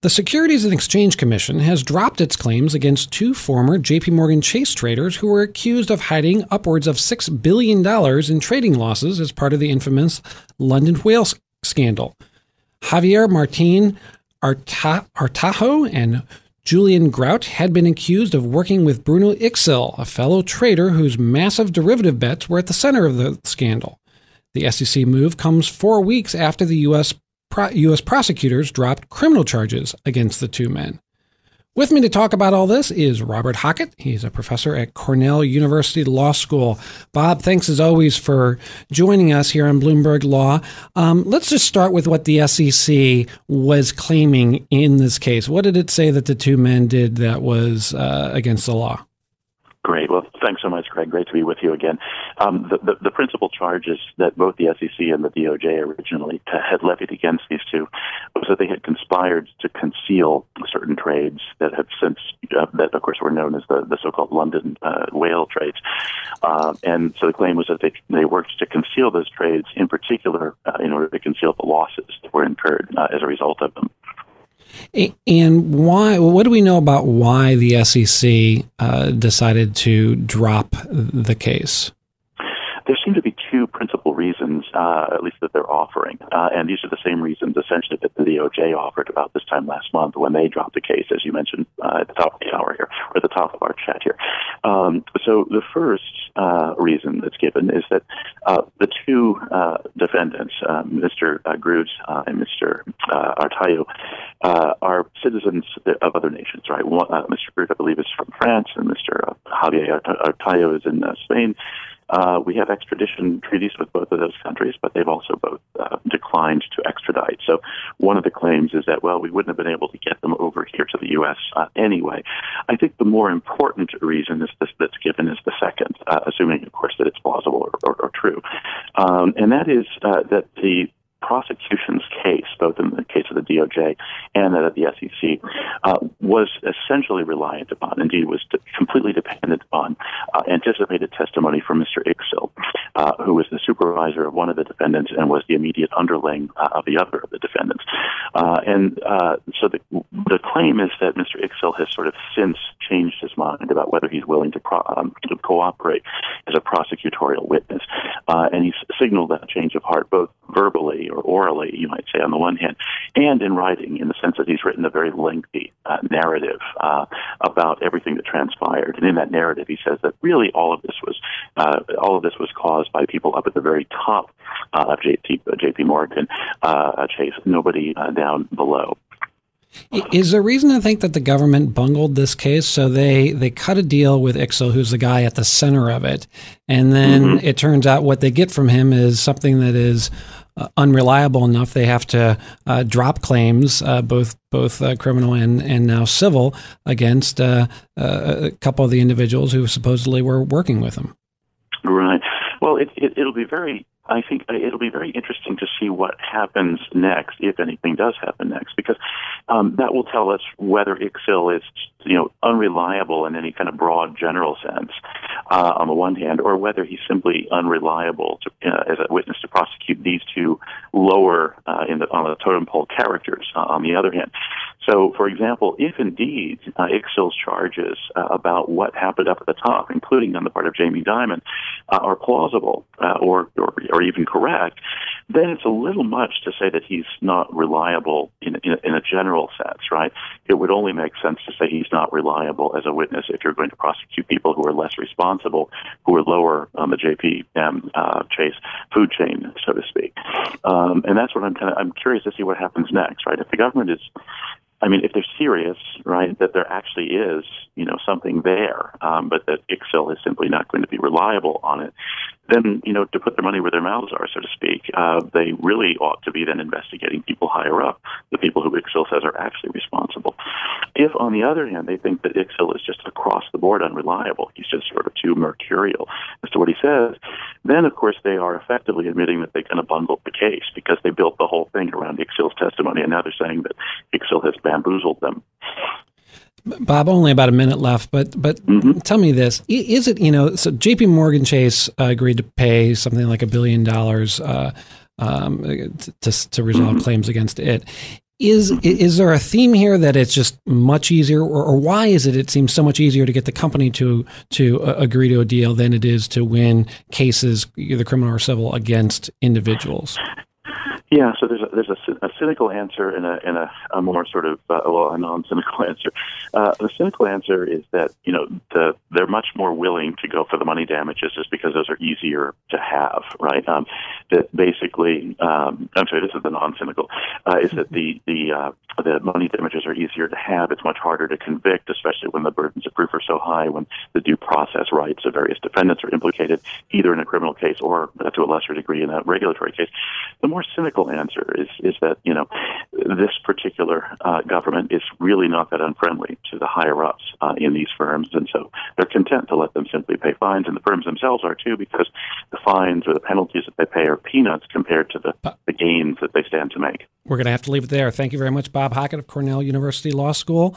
The Securities and Exchange Commission has dropped its claims against two former JP Morgan Chase traders who were accused of hiding upwards of $6 billion in trading losses as part of the infamous London whale scandal. Javier Martin Arta- Artajo and Julian Grout had been accused of working with Bruno Iksil, a fellow trader whose massive derivative bets were at the center of the scandal. The SEC move comes four weeks after the U.S. Pro- U.S. prosecutors dropped criminal charges against the two men. With me to talk about all this is Robert Hockett. He's a professor at Cornell University Law School. Bob, thanks as always for joining us here on Bloomberg Law. Um, let's just start with what the SEC was claiming in this case. What did it say that the two men did that was uh, against the law? Great. Well, thanks so much, Craig. Great to be with you again. Um, the, the, the, principal charges that both the SEC and the DOJ originally had levied against these two was that they had conspired to conceal certain trades that have since, uh, that of course were known as the, the so-called London uh, whale trades. Uh, and so the claim was that they, they worked to conceal those trades, in particular, uh, in order to conceal the losses that were incurred uh, as a result of them. And why? What do we know about why the SEC uh, decided to drop the case? There seem to be two principal reasons, uh, at least that they're offering, uh, and these are the same reasons essentially that the DOJ offered about this time last month when they dropped the case, as you mentioned uh, at the top of the hour here, or at the top of our chat here. Um, so the first uh, reason that's given is that uh, the two uh, defendants, Mr. Groot and Mr. Artayo, are citizens of other nations, right? One, Mr. Groot, I believe, is from France, and Mr. Javier Artayo is in Spain. Uh, we have extradition treaties with both of those countries, but they've also both uh, declined to extradite. So one of the claims is that, well, we wouldn't have been able to get them over here to the U.S. Uh, anyway. I think the more important reason is this, that's given is the second, uh, assuming, of course, that it's plausible or, or, or true. Um, and that is uh, that the prosecution's case, both in the case of the DOJ and that of the SEC, uh, was essentially reliant upon, indeed was completely dependent on, uh, anticipated testimony from Mr. Iksil, uh, who was the supervisor of one of the defendants and was the immediate underling uh, of the other of the defendants. Uh, and uh, so the, the claim is that Mr. Iksil has sort of since changed his mind about whether he's willing to, pro- um, to cooperate as a prosecutorial witness. and he's signaled that change of heart both verbally or orally, you might say, on the one hand, and in writing, in the sense that he's written a very lengthy uh, narrative uh, about everything that transpired. And in that narrative, he says that really all of this was uh, all of this was caused by people up at the very top uh, of JP, JP Morgan uh, Chase, nobody uh, down below. Is there reason to think that the government bungled this case? So they, they cut a deal with Iksil, who's the guy at the center of it, and then mm-hmm. it turns out what they get from him is something that is uh, unreliable enough. They have to uh, drop claims, uh, both both uh, criminal and and now civil, against uh, a couple of the individuals who supposedly were working with them. Right. It, it, it'll be very I think it'll be very interesting to see what happens next, if anything does happen next, because um, that will tell us whether Iksil is, you know, unreliable in any kind of broad general sense, uh, on the one hand, or whether he's simply unreliable to, uh, as a witness to prosecute these two lower uh, in the, on the totem pole characters. Uh, on the other hand, so, for example, if indeed uh, Iksil's charges uh, about what happened up at the top, including on the part of Jamie Dimon, uh, are plausible uh, or, or, or even correct, then it's a little much to say that he's not reliable in, in, in a general sense, right? It would only make sense to say he's not reliable as a witness if you're going to prosecute people who are less responsible, who are lower on the JPM uh, Chase food chain, so to speak. Um, and that's what I'm kind of I'm curious to see what happens next, right? If the government is I mean, if they're serious, right, that there actually is, you know, something there, um, but that Iksil is simply not going to be reliable on it, then, you know, to put their money where their mouths are, so to speak, uh, they really ought to be then investigating people higher up, the people who Iksil says are actually responsible. If, on the other hand, they think that Iksil is just across the board unreliable, he's just sort of too mercurial as to what he says, then, of course, they are effectively admitting that they kind of bungled the case because they built the whole thing around Iksil's testimony, and now they're saying that ICSIL has bamboozled them. Bob, only about a minute left, but but mm-hmm. tell me this: Is it you know? So J.P. Morgan Chase uh, agreed to pay something like a billion dollars uh, um, to to resolve mm-hmm. claims against it. Is is there a theme here that it's just much easier, or, or, why is it? It seems so much easier to get the company to to uh, agree to a deal than it is to win cases, either criminal or civil, against individuals. Yeah, so there's a, there's a, a cynical answer and a and a, a more sort of uh, well a non-cynical answer. Uh, the cynical answer is that you know the, they're much more willing to go for the money damages just because those are easier to have, right? Um, that basically, um, I'm sorry, this is the non-cynical, uh, is that the the the money damages are easier to have. It's much harder to convict, especially when the burdens of proof are so high, when the due process rights of various defendants are implicated, either in a criminal case or uh, to a lesser degree in a regulatory case. The more cynical answer is is that you know this particular uh, government is really not that unfriendly to the higher ups uh, in these firms, and so they're content to let them simply pay fines, and the firms themselves are too, because the fines or the penalties that they pay are peanuts compared to the, the gains that they stand to make. We're going to have to leave it there. Thank you very much, Bob Hockett of Cornell University Law School.